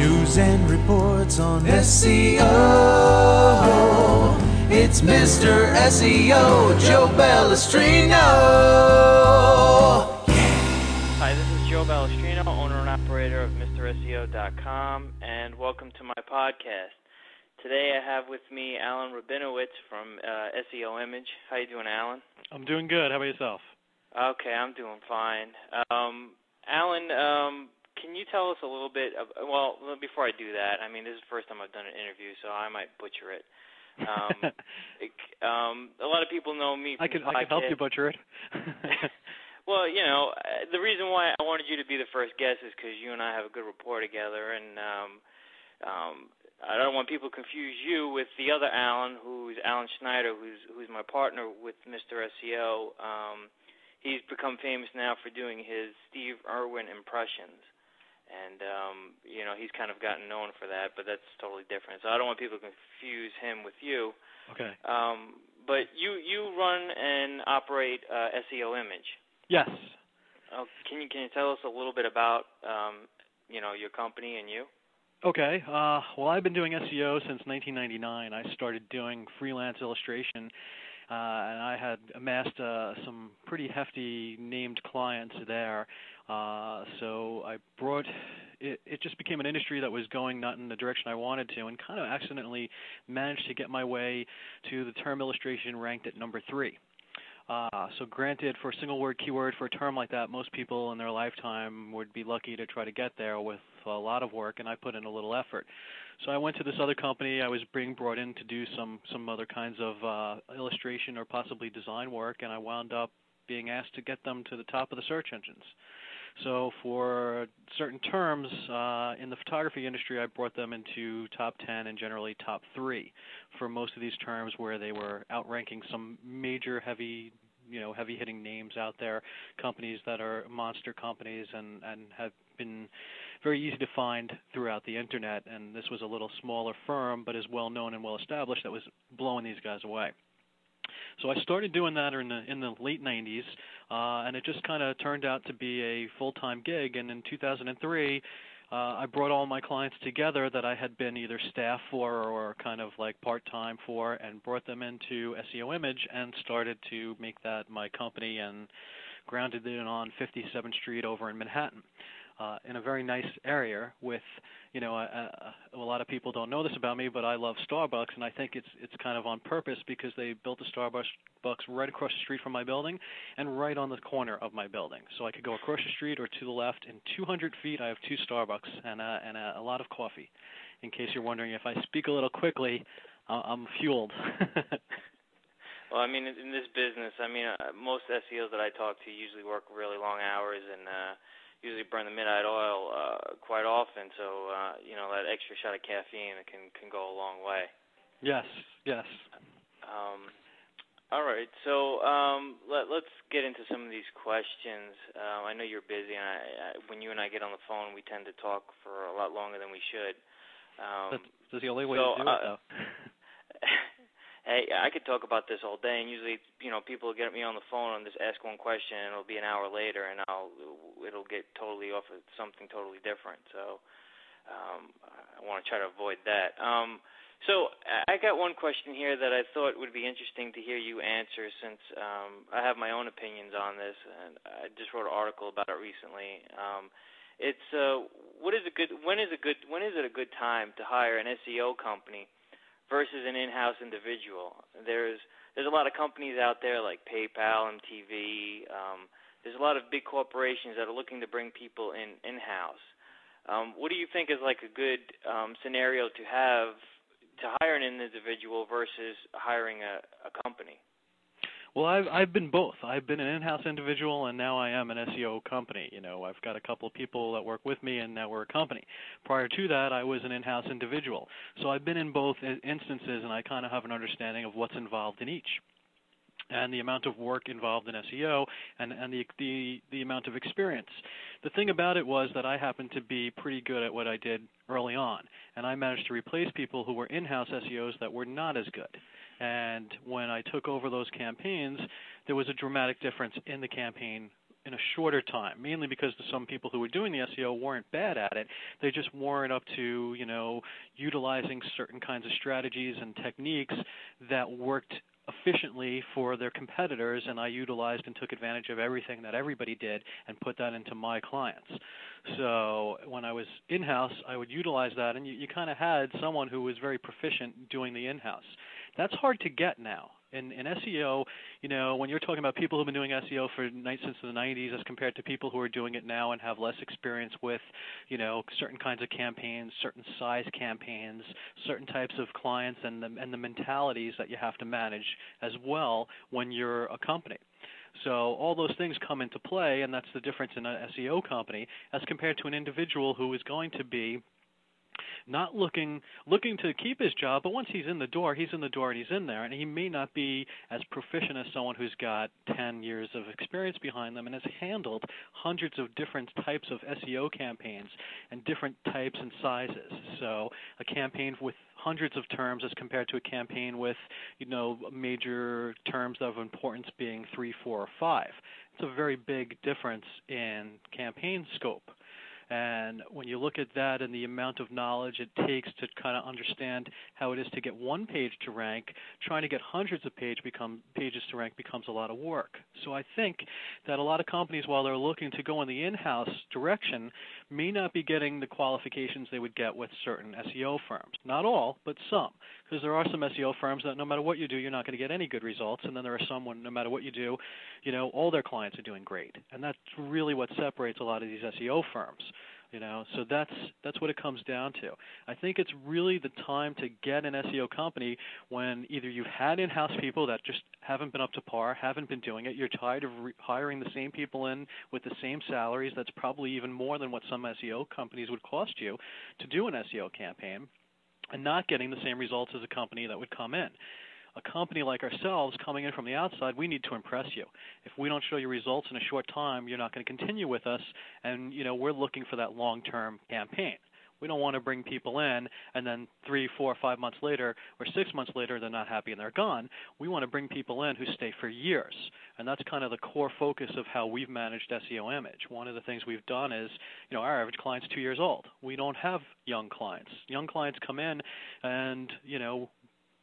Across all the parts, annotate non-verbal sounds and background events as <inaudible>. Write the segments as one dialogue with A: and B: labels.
A: News and reports on SEO. It's Mr. SEO, Joe Balestrino.
B: Hi, this is Joe Balestrino, owner and operator of MrSEO.com, and welcome to my podcast. Today I have with me Alan Rabinowitz from uh, SEO Image. How you doing, Alan?
C: I'm doing good. How about yourself?
B: Okay, I'm doing fine. Um, Alan, um, can you tell us a little bit of, well, before I do that, I mean, this is the first time I've done an interview, so I might butcher it. Um, <laughs> it, um, a lot of people know me.
C: I can, I can help you butcher it. <laughs> <laughs>
B: well, you know, uh, the reason why I wanted you to be the first guest is because you and I have a good rapport together, and um, um, I don't want people to confuse you with the other Alan, who's Alan Schneider, who's who's my partner with Mr. SEO. Um, he's become famous now for doing his Steve Irwin impressions and um, you know he's kind of gotten known for that, but that's totally different. So I don't want people to confuse him with you.
C: Okay.
B: Um, but you you run and operate uh, SEO Image.
C: Yes.
B: Uh, can you can you tell us a little bit about um, you know your company and you?
C: Okay. Uh, well, I've been doing SEO since 1999. I started doing freelance illustration, uh, and I had amassed uh, some pretty hefty named clients there. Uh, so I brought it, it just became an industry that was going not in the direction I wanted to, and kind of accidentally managed to get my way to the term illustration ranked at number three. Uh, so granted, for a single word keyword for a term like that, most people in their lifetime would be lucky to try to get there with a lot of work, and I put in a little effort. So I went to this other company. I was being brought in to do some some other kinds of uh, illustration or possibly design work, and I wound up being asked to get them to the top of the search engines. So for certain terms uh, in the photography industry, I brought them into top 10 and generally top three for most of these terms where they were outranking some major heavy you know heavy hitting names out there companies that are monster companies and and have been very easy to find throughout the internet. And this was a little smaller firm but is well known and well established that was blowing these guys away so I started doing that in the in the late 90s, uh, and it just kind of turned out to be a full-time gig. And in 2003, uh, I brought all my clients together that I had been either staff for or kind of like part-time for, and brought them into SEO Image and started to make that my company and grounded it on 57th Street over in Manhattan in a very nice area with, you know, a, a, a lot of people don't know this about me, but I love Starbucks, and I think it's it's kind of on purpose because they built a Starbucks right across the street from my building, and right on the corner of my building, so I could go across the street or to the left. In 200 feet, I have two Starbucks and a, and a, a lot of coffee. In case you're wondering, if I speak a little quickly, uh, I'm fueled. <laughs>
B: Well, I mean, in this business, I mean, uh, most SEOs that I talk to usually work really long hours, and uh, usually burn the midnight oil uh, quite often. So uh, you know that extra shot of caffeine can can go a long way.
C: Yes, yes.
B: Um, all right, so um, let, let's get into some of these questions. Uh, I know you're busy, and I, I, when you and I get on the phone, we tend to talk for a lot longer than we should. Um,
C: that's, that's the only way
B: so,
C: to do it,
B: uh, though. <laughs> hey, I could talk about this all day, and usually, you know, people get me on the phone and just ask one question, and it'll be an hour later, and I'll it'll get totally off of something totally different. So, um, I want to try to avoid that. Um, so I got one question here that I thought would be interesting to hear you answer, since um, I have my own opinions on this, and I just wrote an article about it recently. Um, it's uh, what is a good when is a good when is it a good time to hire an SEO company? Versus an in-house individual. There's there's a lot of companies out there like PayPal, MTV. Um, there's a lot of big corporations that are looking to bring people in in-house. Um, what do you think is like a good um, scenario to have to hire an individual versus hiring a, a company?
C: Well, I've I've been both. I've been an in-house individual, and now I am an SEO company. You know, I've got a couple of people that work with me, and now we're a company. Prior to that, I was an in-house individual. So I've been in both instances, and I kind of have an understanding of what's involved in each and the amount of work involved in SEO and, and the, the, the amount of experience. The thing about it was that I happened to be pretty good at what I did early on, and I managed to replace people who were in-house SEOs that were not as good. And when I took over those campaigns, there was a dramatic difference in the campaign in a shorter time, mainly because some people who were doing the SEO weren't bad at it. They just weren't up to, you know, utilizing certain kinds of strategies and techniques that worked efficiently for their competitors and I utilized and took advantage of everything that everybody did and put that into my clients. So when I was in-house, I would utilize that and you, you kind of had someone who was very proficient doing the in-house. That's hard to get now in, in SEO, you know, when you're talking about people who've been doing SEO for since the 90s as compared to people who are doing it now and have less experience with, you know, certain kinds of campaigns, certain size campaigns, certain types of clients and the, and the mentalities that you have to manage as well when you're a company. So all those things come into play, and that's the difference in an SEO company as compared to an individual who is going to be not looking looking to keep his job, but once he's in the door, he's in the door and he's in there, and he may not be as proficient as someone who's got 10 years of experience behind them and has handled hundreds of different types of SEO campaigns and different types and sizes. So a campaign with hundreds of terms as compared to a campaign with, you know, major terms of importance being three, four, or five. It's a very big difference in campaign scope. And when you look at that and the amount of knowledge it takes to kind of understand how it is to get one page to rank, trying to get hundreds of page become, pages to rank becomes a lot of work. So I think that a lot of companies, while they're looking to go in the in-house direction, may not be getting the qualifications they would get with certain SEO firms. Not all, but some. Because there are some SEO firms that no matter what you do, you're not going to get any good results. And then there are some when no matter what you do, you know, all their clients are doing great. And that's really what separates a lot of these SEO firms you know? So that's that's what it comes down to. I think it's really the time to get an seo company when either you've had in-house people that just haven't been up to par haven't been doing it. You're tired of re- hiring the same people in with the same salaries. That's probably even more than what some seo companies would cost you to do an seo campaign and not getting the same results as a company that would come in a company like ourselves coming in from the outside, we need to impress you. If we don't show you results in a short time, you're not going to continue with us. And you know, we're looking for that long-term campaign. We don't want to bring people in and then three, four, five months later or six months later they're not happy and they're gone. We want to bring people in who stay for years. And that's kind of the core focus of how we've managed SEO image. One of the things we've done is, you know, our average client's two years old. We don't have young clients. Young clients come in and, you know,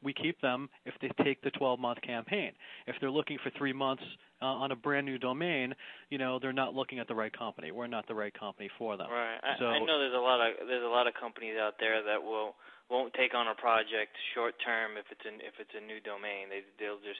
C: we keep them if they take the 12 month campaign. If they're looking for three months uh, on a brand new domain, you know they're not looking at the right company. We're not the right company for them.
B: Right. I, so, I know there's a lot of there's a lot of companies out there that will won't take on a project short term if it's an if it's a new domain. They they'll just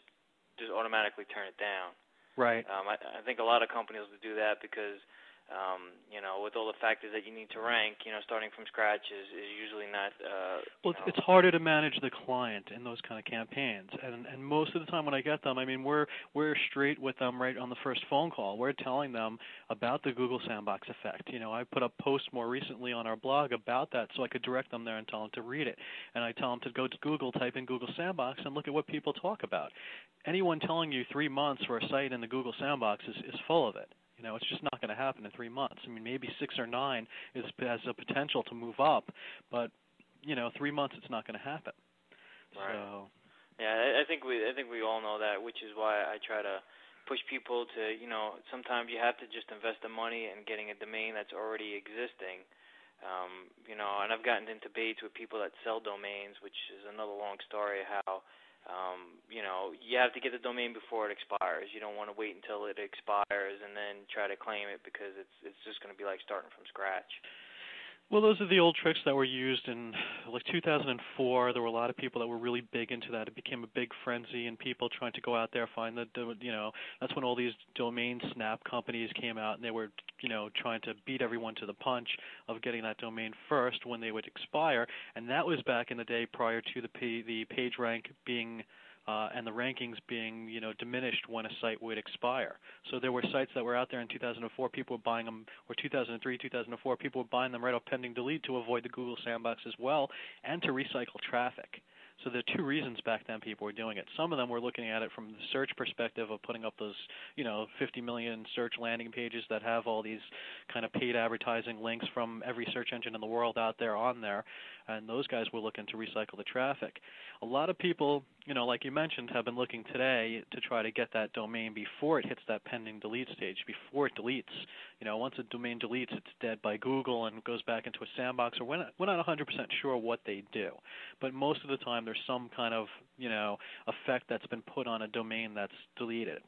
B: just automatically turn it down.
C: Right.
B: Um, I, I think a lot of companies will do that because um, you know, with all the factors that you need to rank, you know, starting from scratch is, is usually not. Uh,
C: well,
B: know.
C: it's harder to manage the client in those kind of campaigns, and and most of the time when I get them, I mean, we're we're straight with them right on the first phone call. We're telling them about the Google Sandbox effect. You know, I put up posts more recently on our blog about that, so I could direct them there and tell them to read it. And I tell them to go to Google, type in Google Sandbox, and look at what people talk about. Anyone telling you three months for a site in the Google Sandbox is is full of it. You know, it's just not going to happen in three months. I mean, maybe six or nine is has a potential to move up, but you know, three months it's not going to happen.
B: Right.
C: So.
B: Yeah, I think we I think we all know that, which is why I try to push people to you know sometimes you have to just invest the money in getting a domain that's already existing. Um, you know, and I've gotten into debates with people that sell domains, which is another long story how um, you know, you have to get the domain before it expires. You don't want to wait until it expires and then try to claim it because it's it's just going to be like starting from scratch.
C: Well, those are the old tricks that were used in like 2004. There were a lot of people that were really big into that. It became a big frenzy, and people trying to go out there find the, you know, that's when all these domain snap companies came out, and they were, you know, trying to beat everyone to the punch of getting that domain first when they would expire. And that was back in the day prior to the the page rank being uh, and the rankings being you know diminished when a site would expire. So there were sites that were out there in 2004, people were buying them, or 2003, 2004, people were buying them right off pending delete to avoid the Google sandbox as well, and to recycle traffic. So there are two reasons back then people were doing it. Some of them were looking at it from the search perspective of putting up those, you know, 50 million search landing pages that have all these kind of paid advertising links from every search engine in the world out there on there, and those guys were looking to recycle the traffic. A lot of people, you know, like you mentioned, have been looking today to try to get that domain before it hits that pending delete stage, before it deletes. You know, once a domain deletes, it's dead by Google and goes back into a sandbox, or we're not, we're not 100% sure what they do. But most of the time, there's some kind of, you know, effect that's been put on a domain that's deleted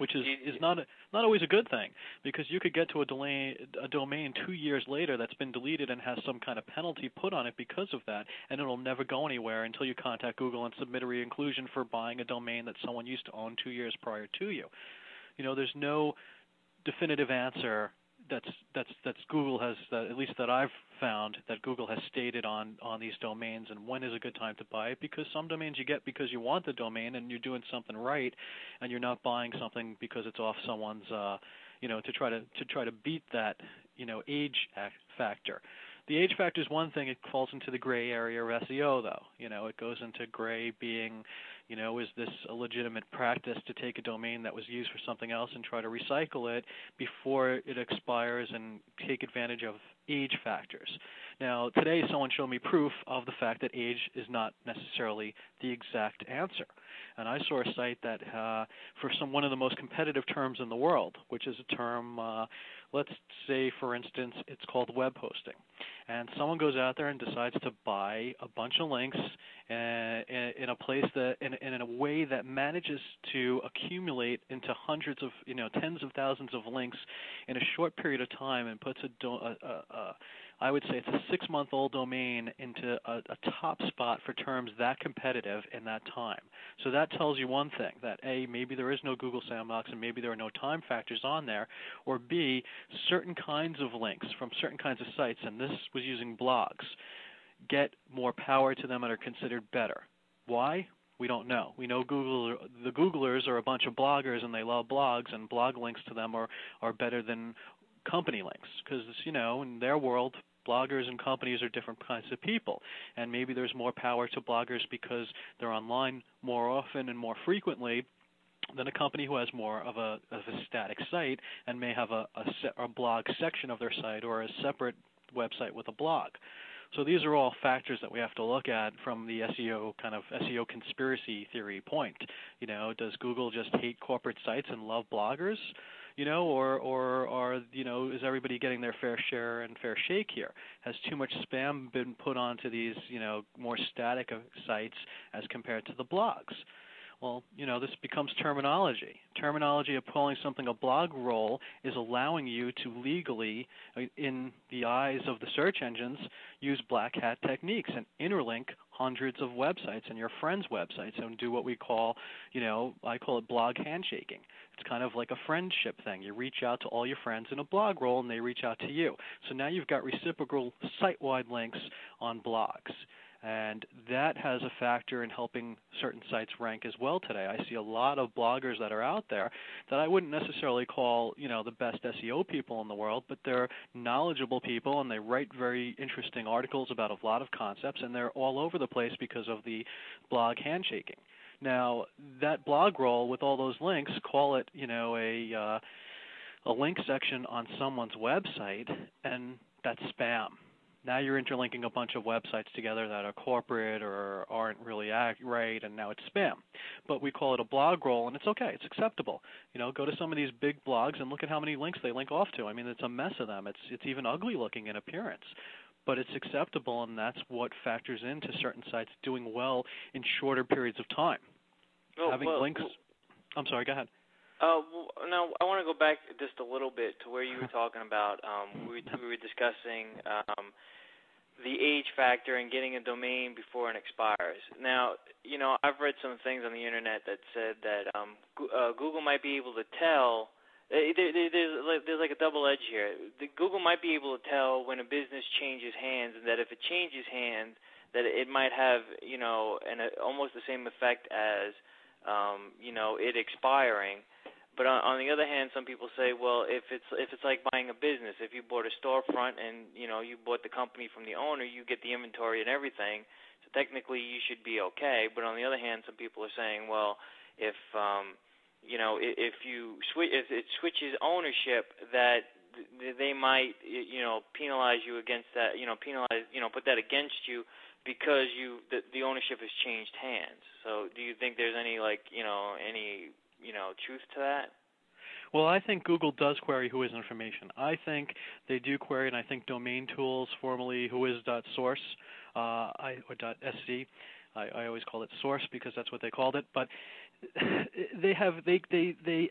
C: which is is not a, not always a good thing because you could get to a delay a domain two years later that's been deleted and has some kind of penalty put on it because of that, and it'll never go anywhere until you contact Google and submit a reinclusion for buying a domain that someone used to own two years prior to you. You know, there's no definitive answer that's that's that's Google has that at least that I've found that Google has stated on on these domains and when is a good time to buy it because some domains you get because you want the domain and you're doing something right and you're not buying something because it's off someone's uh you know to try to to try to beat that you know age factor the age factor is one thing. It falls into the gray area of SEO, though. You know, it goes into gray being, you know, is this a legitimate practice to take a domain that was used for something else and try to recycle it before it expires and take advantage of age factors. Now, today someone showed me proof of the fact that age is not necessarily the exact answer. And I saw a site that, uh, for some one of the most competitive terms in the world, which is a term, uh, let's say, for instance, it's called web hosting and someone goes out there and decides to buy a bunch of links uh, in a place that in, in a way that manages to accumulate into hundreds of you know tens of thousands of links in a short period of time and puts a, a, a, a I would say it's a six month old domain into a, a top spot for terms that competitive in that time. So that tells you one thing that A, maybe there is no Google Sandbox and maybe there are no time factors on there, or B, certain kinds of links from certain kinds of sites, and this was using blogs, get more power to them and are considered better. Why? We don't know. We know Google the Googlers are a bunch of bloggers and they love blogs and blog links to them are are better than company links because you know in their world bloggers and companies are different kinds of people and maybe there's more power to bloggers because they're online more often and more frequently than a company who has more of a of a static site and may have a a, se- a blog section of their site or a separate website with a blog. So these are all factors that we have to look at from the SEO kind of SEO conspiracy theory point. You know, does Google just hate corporate sites and love bloggers? You know, or or are you know is everybody getting their fair share and fair shake here? Has too much spam been put onto these you know more static sites as compared to the blogs? Well, you know, this becomes terminology. Terminology of calling something a blog roll is allowing you to legally, uh, in the eyes of the search engines, use black hat techniques and interlink hundreds of websites and your friends' websites and do what we call, you know, I call it blog handshaking. It's kind of like a friendship thing. You reach out to all your friends in a blog roll and they reach out to you. So now you've got reciprocal site wide links on blogs. And that has a factor in helping certain sites rank as well today. I see a lot of bloggers that are out there that I wouldn't necessarily call, you know, the best SEO people in the world, but they're knowledgeable people and they write very interesting articles about a lot of concepts and they're all over the place because of the blog handshaking. Now, that blog roll with all those links, call it, you know, a uh, a link section on someone's website, and that's spam. Now you're interlinking a bunch of websites together that are corporate or aren't really act right, and now it's spam. But we call it a blog roll, and it's okay. It's acceptable. You know, go to some of these big blogs and look at how many links they link off to. I mean, it's a mess of them. It's it's even ugly looking in appearance but it's acceptable, and that's what factors into certain sites doing well in shorter periods of time.
B: Well,
C: Having
B: well,
C: links. I'm sorry. Go ahead.
B: Uh, I want to go back just a little bit to where you were talking about. Um, we, we were discussing um, the age factor and getting a domain before it expires. Now, you know, I've read some things on the internet that said that um, uh, Google might be able to tell uh, there, there, there's like, there's like a double edge here. The, Google might be able to tell when a business changes hands, and that if it changes hands, that it might have you know an a, almost the same effect as um, you know it expiring. But on, on the other hand, some people say, well, if it's if it's like buying a business, if you bought a storefront and you know you bought the company from the owner, you get the inventory and everything. So technically, you should be okay. But on the other hand, some people are saying, well, if um, you know if if you switch if it switches ownership, that they might you know penalize you against that you know penalize you know put that against you because you the, the ownership has changed hands. So do you think there's any like you know any you know truth to that?
C: Well, I think Google does query Whois information. I think they do query, and I think Domain Tools, formerly Whois.source, uh, I, or .sc, I, I always call it source because that's what they called it. But <laughs> they have they they they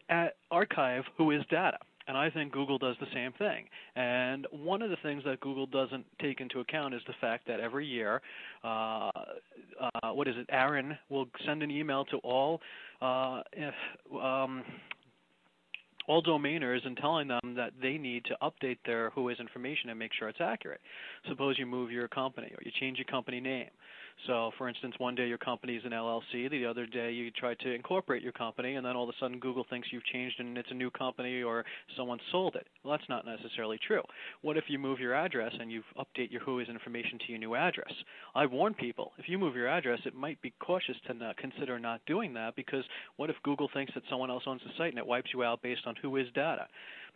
C: archive Whois data and I think Google does the same thing. And one of the things that Google doesn't take into account is the fact that every year, uh, uh, what is it? AARON will send an email to all uh, if, um, all domainers and telling them that they need to update their Whois information and make sure it's accurate. Suppose you move your company or you change your company name. So, for instance, one day your company is an LLC, the other day you try to incorporate your company, and then all of a sudden Google thinks you've changed and it's a new company or someone sold it. Well, that's not necessarily true. What if you move your address and you update your Whois information to your new address? I warn people if you move your address, it might be cautious to not consider not doing that because what if Google thinks that someone else owns the site and it wipes you out based on Whois data?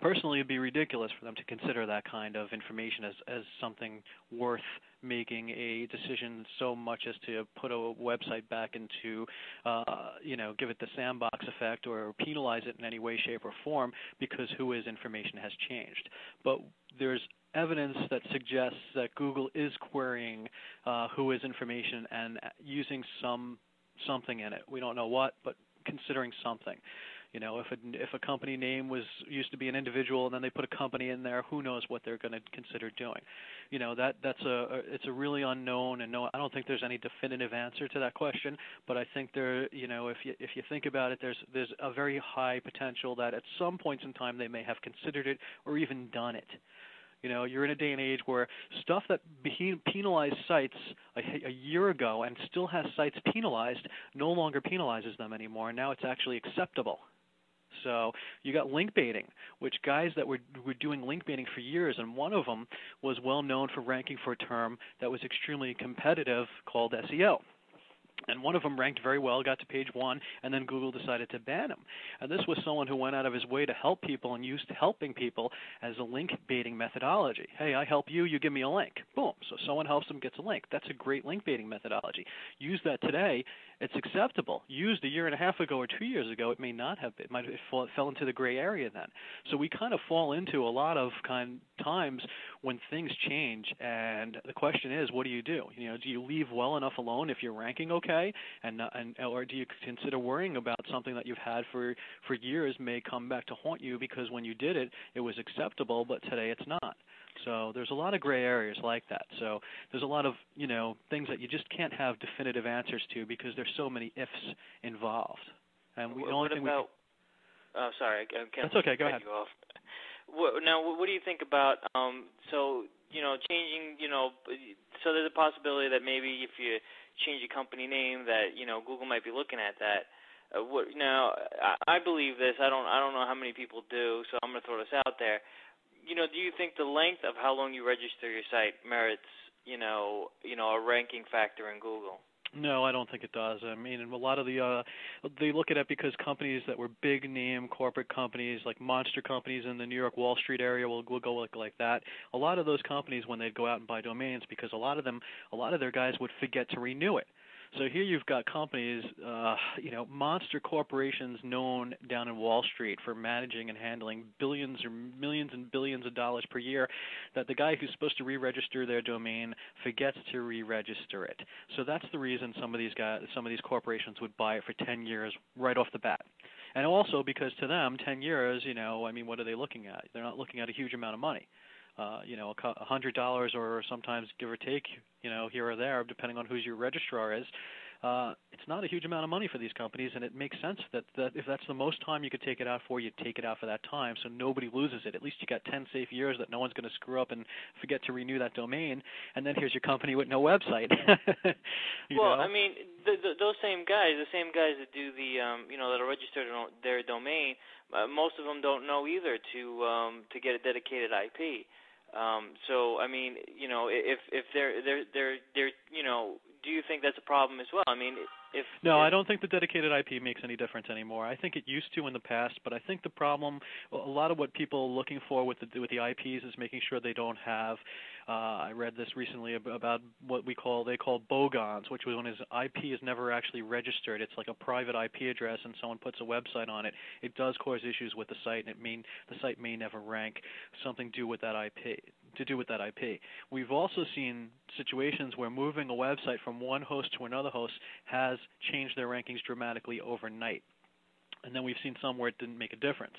C: Personally, it'd be ridiculous for them to consider that kind of information as as something worth making a decision so much as to put a website back into, uh, you know, give it the sandbox effect or penalize it in any way, shape, or form because Whois information has changed. But there's evidence that suggests that Google is querying uh, Whois information and using some something in it. We don't know what, but considering something. You know, if a if a company name was used to be an individual and then they put a company in there, who knows what they're going to consider doing? You know, that that's a it's a really unknown and no I don't think there's any definitive answer to that question, but I think there, you know, if you if you think about it, there's there's a very high potential that at some points in time they may have considered it or even done it. You know, you're in a day and age where stuff that penalized sites a, a, year ago and still has sites penalized no longer penalizes them anymore. And now it's actually acceptable. So you got link baiting, which guys that were were doing link baiting for years, and one of them was well known for ranking for a term that was extremely competitive called SEO. And one of them ranked very well, got to page one, and then Google decided to ban him. And this was someone who went out of his way to help people and used helping people as a link baiting methodology. Hey, I help you, you give me a link. Boom. So someone helps them, gets a link. That's a great link baiting methodology. Use that today, it's acceptable. Used a year and a half ago or two years ago, it may not have been. It might have fall, fell into the gray area then. So we kind of fall into a lot of kind times when things change, and the question is, what do you do? You know, do you leave well enough alone if you're ranking okay, and and or do you consider worrying about something that you've had for for years may come back to haunt you because when you did it, it was acceptable, but today it's not. So there's a lot of gray areas like that. So there's a lot of you know things that you just can't have definitive answers to because there's so many ifs involved. And we,
B: what,
C: the only thing
B: about,
C: we
B: oh, sorry, I can't
C: That's okay. Go ahead.
B: What, now, what do you think about um? So you know, changing. You know, so there's a possibility that maybe if you change your company name, that you know Google might be looking at that. Uh, what, now, I, I believe this. I don't. I don't know how many people do. So I'm going to throw this out there you know, do you think the length of how long you register your site merits, you know, you know, a ranking factor in Google?
C: No, I don't think it does. I mean, a lot of the uh they look at it because companies that were big name corporate companies like monster companies in the New York Wall Street area will will go like like that. A lot of those companies when they'd go out and buy domains because a lot of them a lot of their guys would forget to renew it. So here you've got companies, uh, you know, monster corporations known down in Wall Street for managing and handling billions or millions and billions of dollars per year. That the guy who's supposed to re-register their domain forgets to re-register it. So that's the reason some of these guys, some of these corporations would buy it for 10 years right off the bat. And also because to them, 10 years, you know, I mean, what are they looking at? They're not looking at a huge amount of money uh, you know, a hundred dollars or sometimes give or take, you know, here or there, depending on who your registrar is. Uh, it's not a huge amount of money for these companies, and it makes sense that, that if that's the most time you could take it out for, you take it out for that time, so nobody loses it. At least you got 10 safe years that no one's going to screw up and forget to renew that domain, and then here's your company with no website. <laughs>
B: well,
C: know?
B: I mean, the, the, those same guys, the same guys that do the, um, you know, that are registered on their domain, uh, most of them don't know either to um, to get a dedicated IP. Um, so I mean, you know, if if they're they're they're they're you know, do you think that's a problem as well? I mean, if
C: no,
B: if,
C: I don't think the dedicated IP makes any difference anymore. I think it used to in the past, but I think the problem, a lot of what people are looking for with the with the IPs is making sure they don't have. Uh, I read this recently about what we call they call bogons, which is when his IP is never actually registered. It's like a private IP address, and someone puts a website on it. It does cause issues with the site, and it mean the site may never rank. Something to do with that IP to do with that IP. We've also seen situations where moving a website from one host to another host has changed their rankings dramatically overnight and then we've seen some where it didn't make a difference.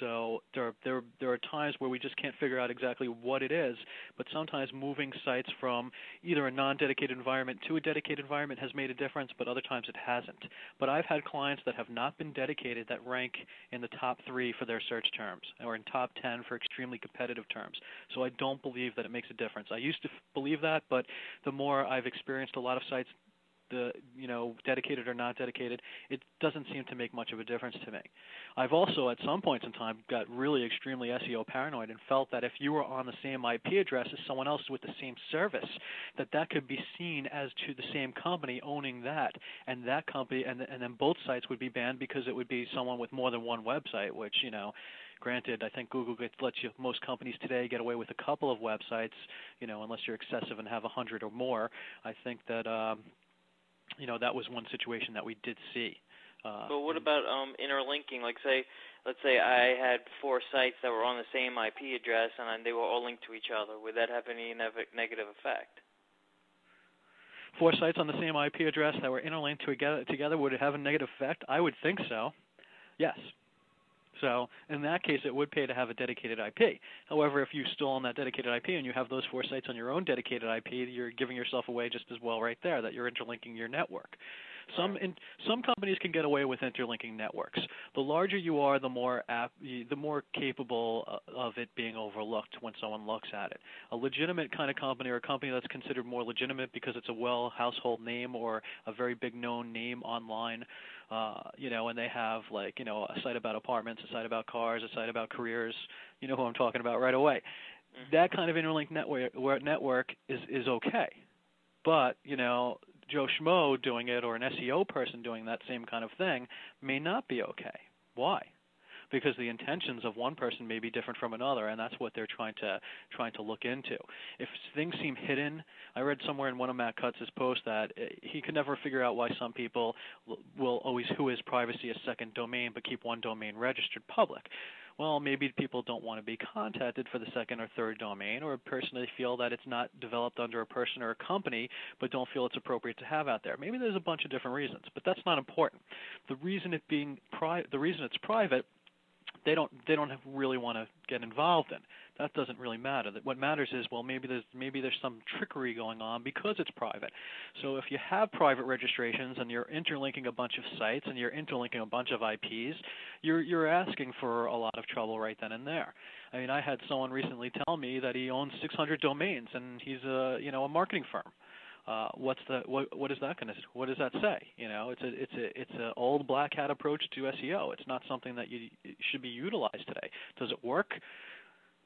C: So there are, there there are times where we just can't figure out exactly what it is, but sometimes moving sites from either a non-dedicated environment to a dedicated environment has made a difference, but other times it hasn't. But I've had clients that have not been dedicated that rank in the top 3 for their search terms or in top 10 for extremely competitive terms. So I don't believe that it makes a difference. I used to f- believe that, but the more I've experienced a lot of sites the you know dedicated or not dedicated, it doesn't seem to make much of a difference to me. I've also at some points in time got really extremely SEO paranoid and felt that if you were on the same IP address as someone else with the same service, that that could be seen as to the same company owning that, and that company and and then both sites would be banned because it would be someone with more than one website, which you know granted, I think Google gets, lets you most companies today get away with a couple of websites, you know, unless you're excessive and have a hundred or more. I think that um, you know that was one situation that we did see.
B: Uh, but what about um, interlinking? Like, say, let's say I had four sites that were on the same IP address and they were all linked to each other. Would that have any ne- negative effect?
C: Four sites on the same IP address that were interlinked together, together would it have a negative effect? I would think so. Yes. So in that case, it would pay to have a dedicated IP. However, if you still own that dedicated IP and you have those four sites on your own dedicated IP, you're giving yourself away just as well right there that you're interlinking your network. Some in, some companies can get away with interlinking networks. The larger you are, the more app, the more capable uh, of it being overlooked when someone looks at it. A legitimate kind of company or a company that's considered more legitimate because it's a well household name or a very big known name online uh, you know, and they have like, you know, a site about apartments, a site about cars, a site about careers. You know who I'm talking about right away. Mm-hmm. That kind of interlinked network network is is okay, but you know, Joe Schmo doing it or an SEO person doing that same kind of thing may not be okay. Why? because the intentions of one person may be different from another, and that's what they're trying to trying to look into. If things seem hidden, I read somewhere in one of Matt Cutts' posts that eh, he could never figure out why some people will always Whois privacy a second domain but keep one domain registered public well, maybe people don't want to be contacted for the second or third domain, or personally feel that it's not developed under a person or a company, but don't feel it's appropriate to have out there. Maybe there's a bunch of different reasons, but that's not important. The reason it being pri- the reason it's private they don't they don't really want to get involved in. That doesn't really matter. What matters is well maybe there's maybe there's some trickery going on because it's private. So if you have private registrations and you're interlinking a bunch of sites and you're interlinking a bunch of IPs, you're you're asking for a lot of trouble right then and there. I mean, I had someone recently tell me that he owns 600 domains and he's a you know a marketing firm uh, what's the what what is that going to what does that say? You know, it's a it's a it's an old black hat approach to SEO. It's not something that you should be utilized today. Does it work?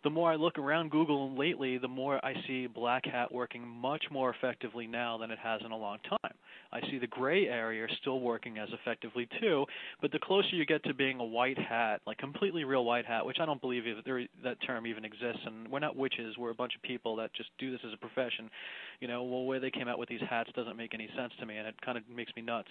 C: The more I look around Google lately, the more I see Black Hat working much more effectively now than it has in a long time. I see the gray area still working as effectively too, but the closer you get to being a white hat, like completely real white hat, which I don't believe there, that term even exists, and we're not witches, we're a bunch of people that just do this as a profession. You know, well, where they came out with these hats doesn't make any sense to me, and it kind of makes me nuts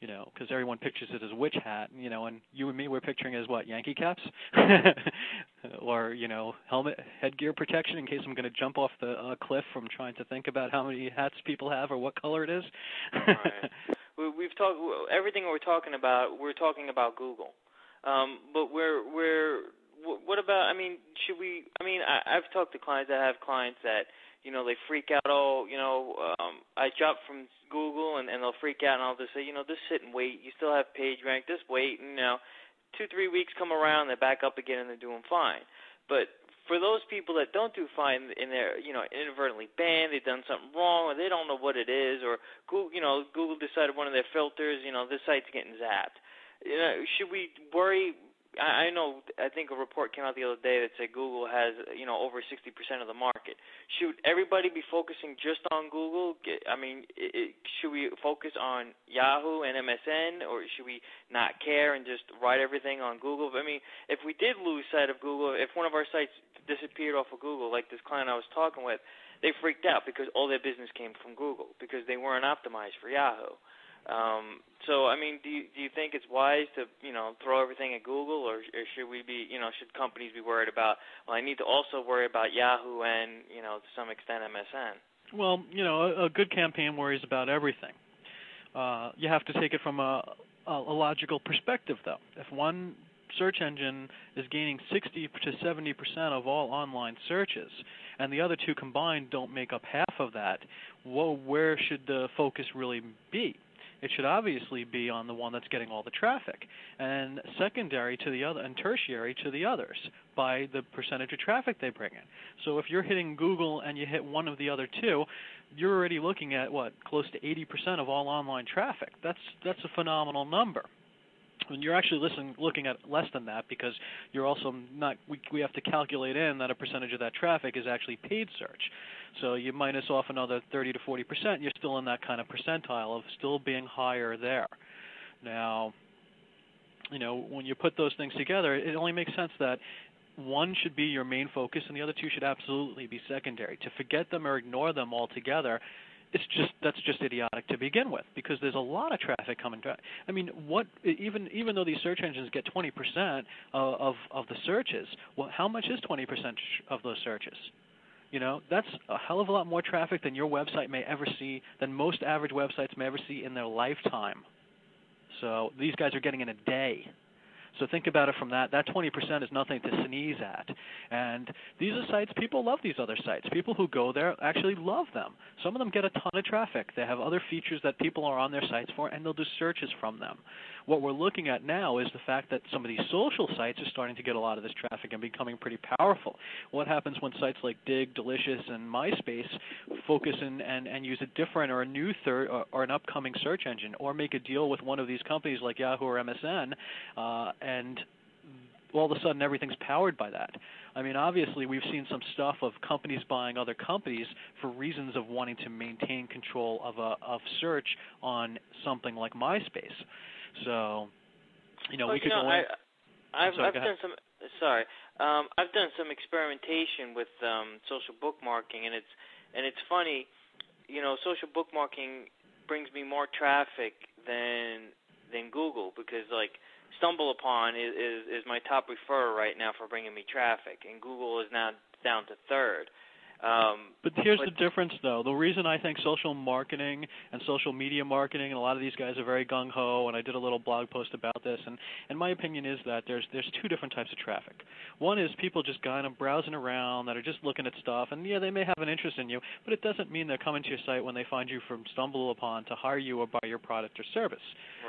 C: you know, because everyone pictures it as witch hat, you know, and you and me we're picturing as what Yankee caps, <laughs> <laughs> or you know, helmet headgear protection in case I'm going to jump off the uh, cliff from trying to think about how many hats people have or what color it is.
B: right. <laughs> We, we've talked everything we're talking about. We're talking about Google, um, but we're we're what about? I mean, should we? I mean, I, I've talked to clients that have clients that you know they freak out. Oh, you know, um, I dropped from Google, and, and they'll freak out, and I'll just say, you know, just sit and wait. You still have page rank. Just wait, and you know, two three weeks come around, they're back up again, and they're doing fine. But for those people that don't do fine and they're you know inadvertently banned, they've done something wrong, or they don't know what it is, or Google, you know, Google decided one of their filters, you know, this site's getting zapped. You know, should we worry I know. I think a report came out the other day that said Google has, you know, over 60% of the market. Should everybody be focusing just on Google? I mean, it, should we focus on Yahoo and MSN, or should we not care and just write everything on Google? I mean, if we did lose sight of Google, if one of our sites disappeared off of Google, like this client I was talking with, they freaked out because all their business came from Google because they weren't optimized for Yahoo. Um, so, I mean, do you, do you think it's wise to, you know, throw everything at Google, or, or should we be, you know, should companies be worried about? Well, I need to also worry about Yahoo and, you know, to some extent MSN.
C: Well, you know, a, a good campaign worries about everything. Uh, you have to take it from a, a, a logical perspective, though. If one search engine is gaining 60 to 70 percent of all online searches, and the other two combined don't make up half of that, well, where should the focus really be? It should obviously be on the one that's getting all the traffic, and secondary to the other, and tertiary to the others by the percentage of traffic they bring in. So if you're hitting Google and you hit one of the other two, you're already looking at what close to 80% of all online traffic. That's that's a phenomenal number and you're actually listening, looking at less than that because you're also not. We, we have to calculate in that a percentage of that traffic is actually paid search. So you minus off another 30 to 40 percent, you're still in that kind of percentile of still being higher there. Now, you know, when you put those things together, it only makes sense that one should be your main focus and the other two should absolutely be secondary. To forget them or ignore them altogether it's just that's just idiotic to begin with because there's a lot of traffic coming. I mean, what even even though these search engines get 20% of of, of the searches, well, how much is 20% of those searches? You know, that's a hell of a lot more traffic than your website may ever see, than most average websites may ever see in their lifetime. So these guys are getting in a day. So think about it from that. That 20% is nothing to sneeze at. And these are sites, people love these other sites. People who go there actually love them. Some of them get a ton of traffic. They have other features that people are on their sites for, and they'll do searches from them. What we're looking at now is the fact that some of these social sites are starting to get a lot of this traffic and becoming pretty powerful. What happens when sites like Digg, Delicious, and MySpace focus in and, and use a different or a new third or, or an upcoming search engine, or make a deal with one of these companies like Yahoo or MSN, uh, and all of a sudden everything's powered by that. I mean, obviously, we've seen some stuff of companies buying other companies for reasons of wanting to maintain control of a of search on something like MySpace. So, you know,
B: well,
C: we could
B: know,
C: go.
B: I, I've,
C: sorry,
B: I've done some. Sorry, um, I've done some experimentation with um, social bookmarking, and it's and it's funny. You know, social bookmarking brings me more traffic than than Google because like StumbleUpon is, is is my top referrer right now for bringing me traffic, and Google is now down to third. Um,
C: but here's
B: but,
C: the difference, though. The reason I think social marketing and social media marketing, and a lot of these guys are very gung ho, and I did a little blog post about this. And, and my opinion is that there's there's two different types of traffic. One is people just kind of browsing around that are just looking at stuff, and yeah, they may have an interest in you, but it doesn't mean they're coming to your site when they find you from StumbleUpon to hire you or buy your product or service.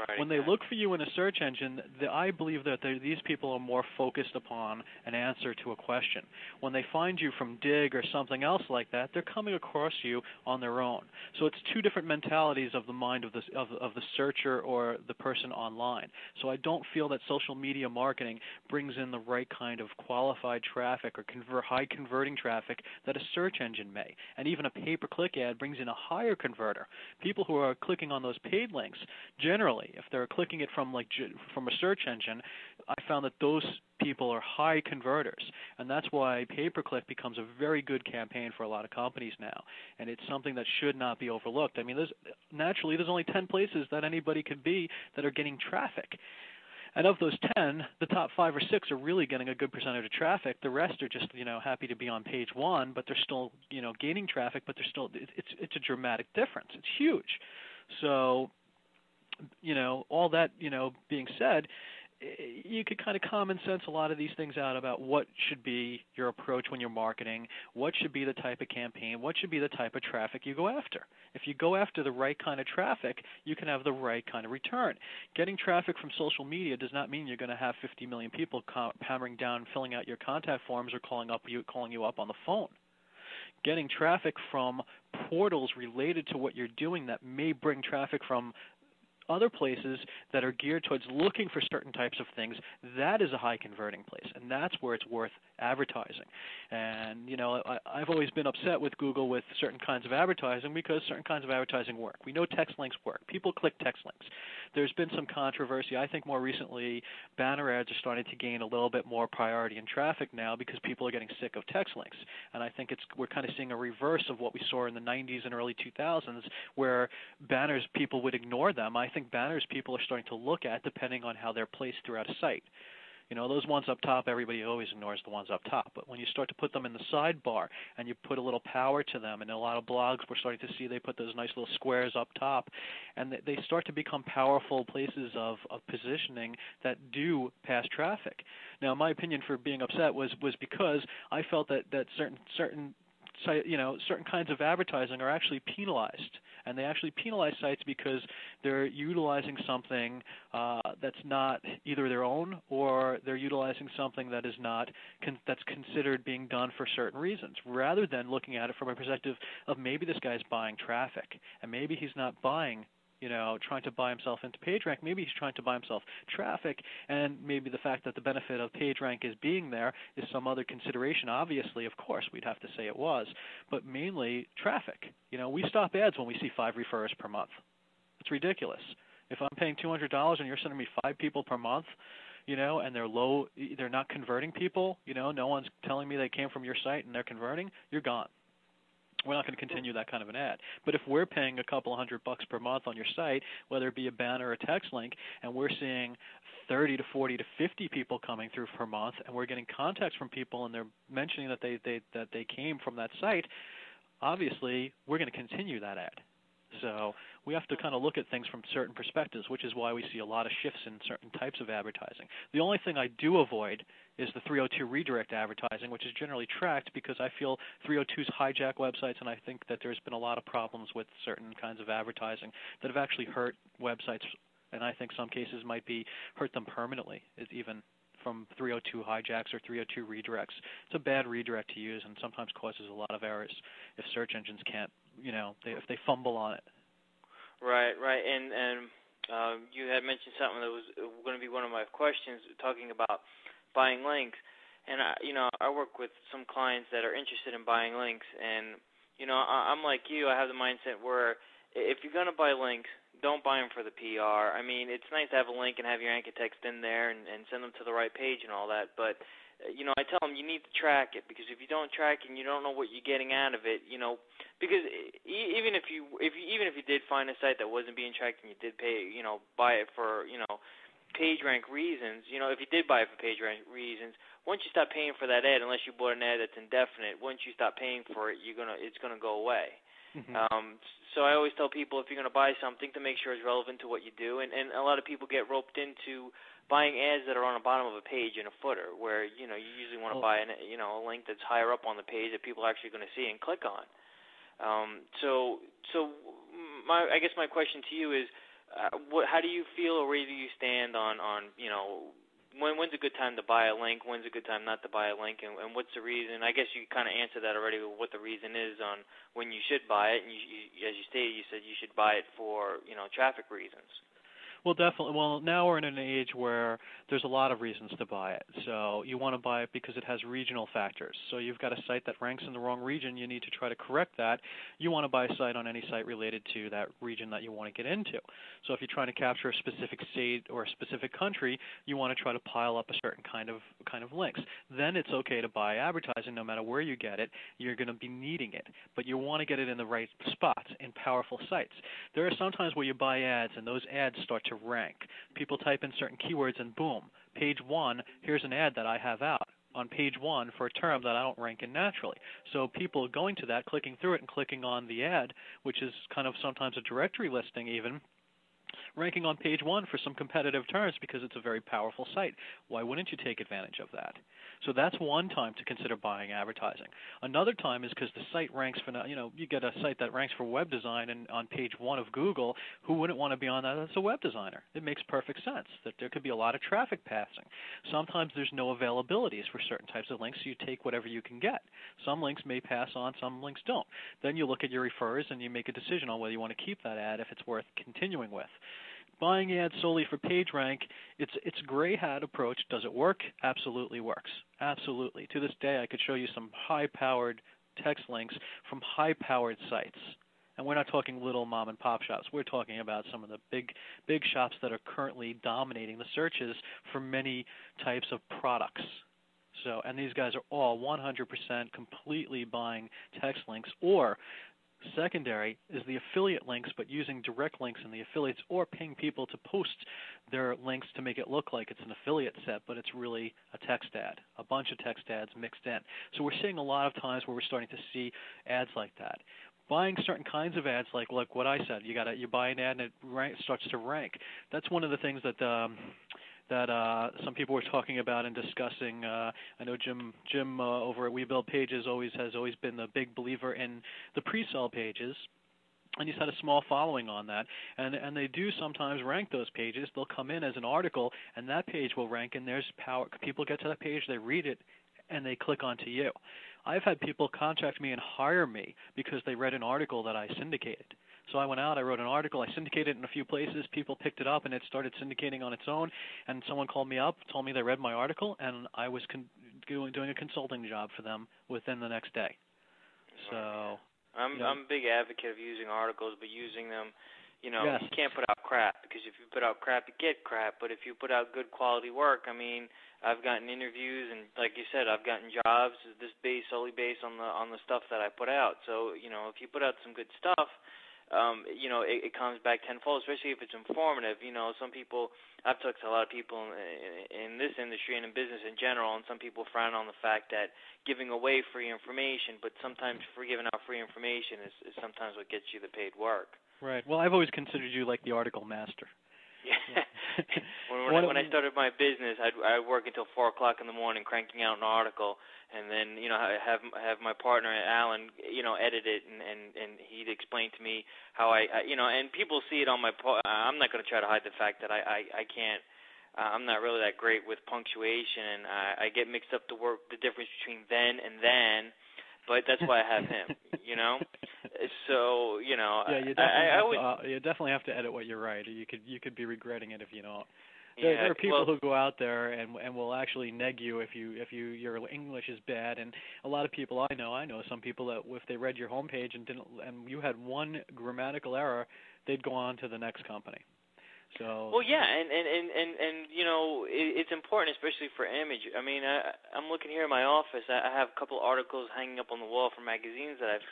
B: Right,
C: when they look for you in a search engine, the, I believe that these people are more focused upon an answer to a question. When they find you from Digg or something something else like that, they're coming across you on their own. So it's two different mentalities of the mind of the of, of the searcher or the person online. So I don't feel that social media marketing brings in the right kind of qualified traffic or high converting traffic that a search engine may. And even a pay-per-click ad brings in a higher converter. People who are clicking on those paid links, generally, if they're clicking it from like from a search engine, I found that those people are high converters, and that's why pay-per-click becomes a very good campaign for a lot of companies now, and it's something that should not be overlooked. I mean, there's naturally there's only 10 places that anybody could be that are getting traffic. And of those 10, the top 5 or 6 are really getting a good percentage of traffic. The rest are just, you know, happy to be on page 1, but they're still, you know, gaining traffic, but they're still it's it's a dramatic difference. It's huge. So, you know, all that, you know, being said, you could kind of common sense a lot of these things out about what should be your approach when you're marketing, what should be the type of campaign, what should be the type of traffic you go after. If you go after the right kind of traffic, you can have the right kind of return. Getting traffic from social media does not mean you're going to have 50 million people hammering down, filling out your contact forms, or calling up you, calling you up on the phone getting traffic from portals related to what you're doing that may bring traffic from other places that are geared towards looking for certain types of things, that is a high converting place, and that's where it's worth advertising. And you know, I, I've always been upset with Google with certain kinds of advertising because certain kinds of advertising work. We know text links work. People click text links. There's been some controversy. I think more recently, banner ads are starting to gain a little bit more priority in traffic now because people are getting sick of text links. And I think it's we're kind of seeing a reverse of what we saw in the 90s and early 2000s, where banners people would ignore them. I think banners people are starting to look at depending on how they're placed throughout a site. You know, those ones up top, everybody always ignores the ones up top. But when you start to put them in the sidebar and you put a little power to them, and a lot of blogs we're starting to see they put those nice little squares up top, and they start to become powerful places of, of positioning that do pass traffic. Now, my opinion for being upset was was because I felt that that certain certain you know certain kinds of advertising are actually penalized. And they actually penalize sites because they're utilizing something uh, that's not either their own or they're utilizing something that is not con- that's considered being done for certain reasons, rather than looking at it from a perspective of maybe this guy's buying traffic and maybe he's not buying you know, trying to buy himself into PageRank. Maybe he's trying to buy himself traffic, and maybe the fact that the benefit of PageRank is being there is some other consideration. Obviously, of course, we'd have to say it was, but mainly traffic. You know, we stop ads when we see five refers per month. It's ridiculous. If I'm paying two hundred dollars and you're sending me five people per month, you know, and they're low, they're not converting people. You know, no one's telling me they came from your site and they're converting. You're gone we're not going to continue that kind of an ad. But if we're paying a couple hundred bucks per month on your site, whether it be a banner or a text link, and we're seeing 30 to 40 to 50 people coming through per month, and we're getting contacts from people, and they're mentioning that they, they that they came from that site, obviously we're going to continue that ad. So we have to kind of look at things from certain perspectives, which is why we see a lot of shifts in certain types of advertising. The only thing I do avoid is the 302 redirect advertising, which is generally tracked because I feel 302s hijack websites, and I think that there's been a lot of problems with certain kinds of advertising that have actually hurt websites, and I think some cases might be hurt them permanently, even from 302 hijacks or 302 redirects. It's a bad redirect to use, and sometimes causes a lot of errors if search engines can't, you know, they, if they fumble on it.
B: Right, right, and and uh, you had mentioned something that was going to be one of my questions, talking about buying links. And I, you know, I work with some clients that are interested in buying links, and you know, I, I'm like you. I have the mindset where if you're gonna buy links, don't buy them for the PR. I mean, it's nice to have a link and have your anchor text in there and, and send them to the right page and all that, but you know, I tell them you need to track it because if you don't track it and you don't know what you're getting out of it, you know, because even if you if you even if you did find a site that wasn't being tracked and you did pay, you know, buy it for, you know, page rank reasons, you know, if you did buy it for page rank reasons, once you stop paying for that ad, unless you bought an ad that's indefinite, once you stop paying for it, you're gonna it's gonna go away. Mm-hmm. Um, so I always tell people if you're gonna buy something, to make sure it's relevant to what you do, and and a lot of people get roped into buying ads that are on the bottom of a page in a footer, where you know you usually want to buy an you know a link that's higher up on the page that people are actually going to see and click on. Um, so so my I guess my question to you is uh, what, how do you feel, or where do you stand on on you know when when's a good time to buy a link? When's a good time not to buy a link? And, and what's the reason? I guess you kind of answered that already. What the reason is on when you should buy it? And you, you, as you stated, you said you should buy it for you know traffic reasons.
C: Well, definitely. Well, now we're in an age where there's a lot of reasons to buy it. So you want to buy it because it has regional factors. So you've got a site that ranks in the wrong region, you need to try to correct that. You want to buy a site on any site related to that region that you want to get into. So if you're trying to capture a specific state or a specific country, you want to try to pile up a certain kind of kind of links. Then it's okay to buy advertising no matter where you get it. You're going to be needing it, but you want to get it in the right spots in powerful sites. There are some times where you buy ads and those ads start to rank. People type in certain keywords and boom, page one, here's an ad that I have out on page one for a term that I don't rank in naturally. So people going to that, clicking through it and clicking on the ad, which is kind of sometimes a directory listing even, ranking on page one for some competitive terms because it's a very powerful site. Why wouldn't you take advantage of that? So that's one time to consider buying advertising. Another time is because the site ranks for, you know, you get a site that ranks for web design and on page one of Google, who wouldn't want to be on that as a web designer? It makes perfect sense that there could be a lot of traffic passing. Sometimes there's no availabilities for certain types of links, so you take whatever you can get. Some links may pass on, some links don't. Then you look at your refers and you make a decision on whether you want to keep that ad if it's worth continuing with buying ads solely for PageRank, it's it's gray hat approach. Does it work? Absolutely works. Absolutely. To this day, I could show you some high-powered text links from high-powered sites. And we're not talking little mom and pop shops. We're talking about some of the big big shops that are currently dominating the searches for many types of products. So, and these guys are all 100% completely buying text links or Secondary is the affiliate links, but using direct links in the affiliates or paying people to post their links to make it look like it's an affiliate set, but it's really a text ad, a bunch of text ads mixed in. So we're seeing a lot of times where we're starting to see ads like that. Buying certain kinds of ads, like like what I said, you got you buy an ad and it rank, starts to rank. That's one of the things that. Um, that uh, some people were talking about and discussing. Uh, I know Jim Jim uh, over at We Build Pages always has always been a big believer in the pre-sale pages. And he's had a small following on that, and and they do sometimes rank those pages. They'll come in as an article, and that page will rank. And there's power. People get to that page, they read it, and they click onto you. I've had people contact me and hire me because they read an article that I syndicated. So I went out, I wrote an article, I syndicated it in a few places. People picked it up, and it started syndicating on its own. And someone called me up, told me they read my article, and I was con- doing, doing a consulting job for them within the next day. So
B: I'm
C: you know,
B: I'm a big advocate of using articles, but using them, you know,
C: yes.
B: you can't put out crap because if you put out crap, you get crap. But if you put out good quality work, I mean, I've gotten interviews, and like you said, I've gotten jobs. This based solely based on the on the stuff that I put out. So you know, if you put out some good stuff um, you know, it, it comes back tenfold, especially if it's informative. You know, some people, I've talked to a lot of people in, in, in this industry and in business in general, and some people frown on the fact that giving away free information, but sometimes free giving out free information is, is sometimes what gets you the paid work.
C: Right. Well, I've always considered you like the article master. <laughs>
B: Yeah. <laughs> when when, I, when I started my business, I'd I'd work until four o'clock in the morning cranking out an article, and then you know have have my partner Alan you know edit it and and and he'd explain to me how I, I you know and people see it on my Po- I'm not going to try to hide the fact that I I, I can't I'm not really that great with punctuation. And I, I get mixed up the work the difference between then and then but that's why I have him you know so you know
C: yeah you definitely, I, I, I always, to, uh, you definitely have to edit what you write you could you could be regretting it if you don't there,
B: yeah,
C: there are people
B: well,
C: who go out there and and will actually neg you if you if you your English is bad. And a lot of people I know, I know some people that if they read your homepage and didn't and you had one grammatical error, they'd go on to the next company. So
B: well, yeah, and and and and, and you know it, it's important, especially for image. I mean, I, I'm looking here in my office. I, I have a couple articles hanging up on the wall from magazines that I've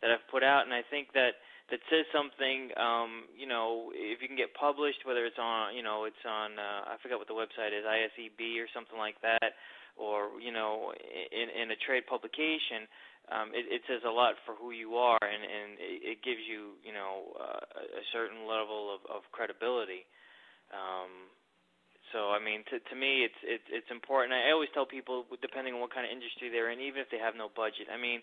B: that I've put out, and I think that that says something um you know if you can get published whether it's on you know it's on uh, I forget what the website is ISEB or something like that or you know in in a trade publication um it it says a lot for who you are and and it, it gives you you know uh, a certain level of of credibility um so I mean, to to me, it's it's it's important. I always tell people, depending on what kind of industry they're in, even if they have no budget. I mean,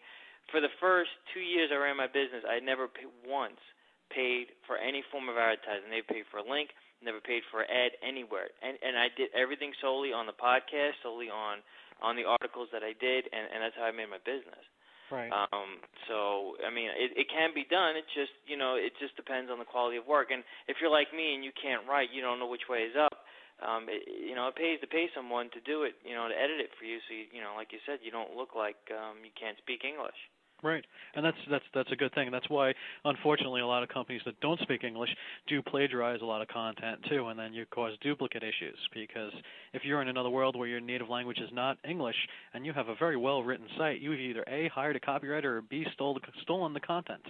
B: for the first two years I ran my business, I never pay, once paid for any form of advertising. They paid for a link, never paid for an ad anywhere, and and I did everything solely on the podcast, solely on on the articles that I did, and and that's how I made my business.
C: Right.
B: Um, so I mean, it, it can be done. It just you know it just depends on the quality of work. And if you're like me and you can't write, you don't know which way is up. Um, it, you know, it pays to pay someone to do it. You know, to edit it for you, so you, you know, like you said, you don't look like um, you can't speak English.
C: Right, and that's that's that's a good thing. That's why, unfortunately, a lot of companies that don't speak English do plagiarize a lot of content too, and then you cause duplicate issues. Because if you're in another world where your native language is not English, and you have a very well written site, you've either a hired a copywriter or b stole stolen the content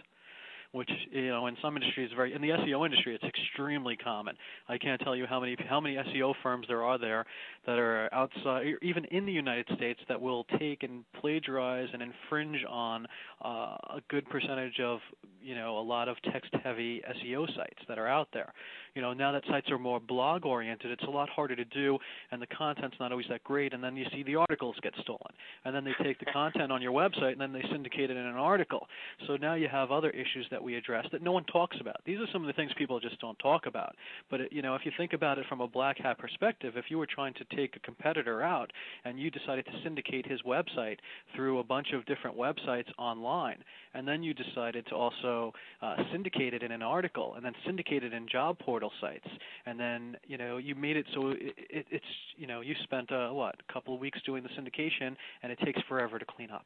C: which you know in some industries very in the SEO industry it's extremely common. I can't tell you how many how many SEO firms there are there that are outside even in the United States that will take and plagiarize and infringe on uh, a good percentage of you know a lot of text heavy SEO sites that are out there. You know now that sites are more blog oriented, it's a lot harder to do, and the content's not always that great. And then you see the articles get stolen, and then they take the content on your website and then they syndicate it in an article. So now you have other issues we address that no one talks about. These are some of the things people just don't talk about. But it, you know, if you think about it from a black hat perspective, if you were trying to take a competitor out and you decided to syndicate his website through a bunch of different websites online, and then you decided to also uh, syndicate it in an article, and then syndicate it in job portal sites, and then you know you made it so it, it, it's you know you spent uh, what a couple of weeks doing the syndication, and it takes forever to clean up.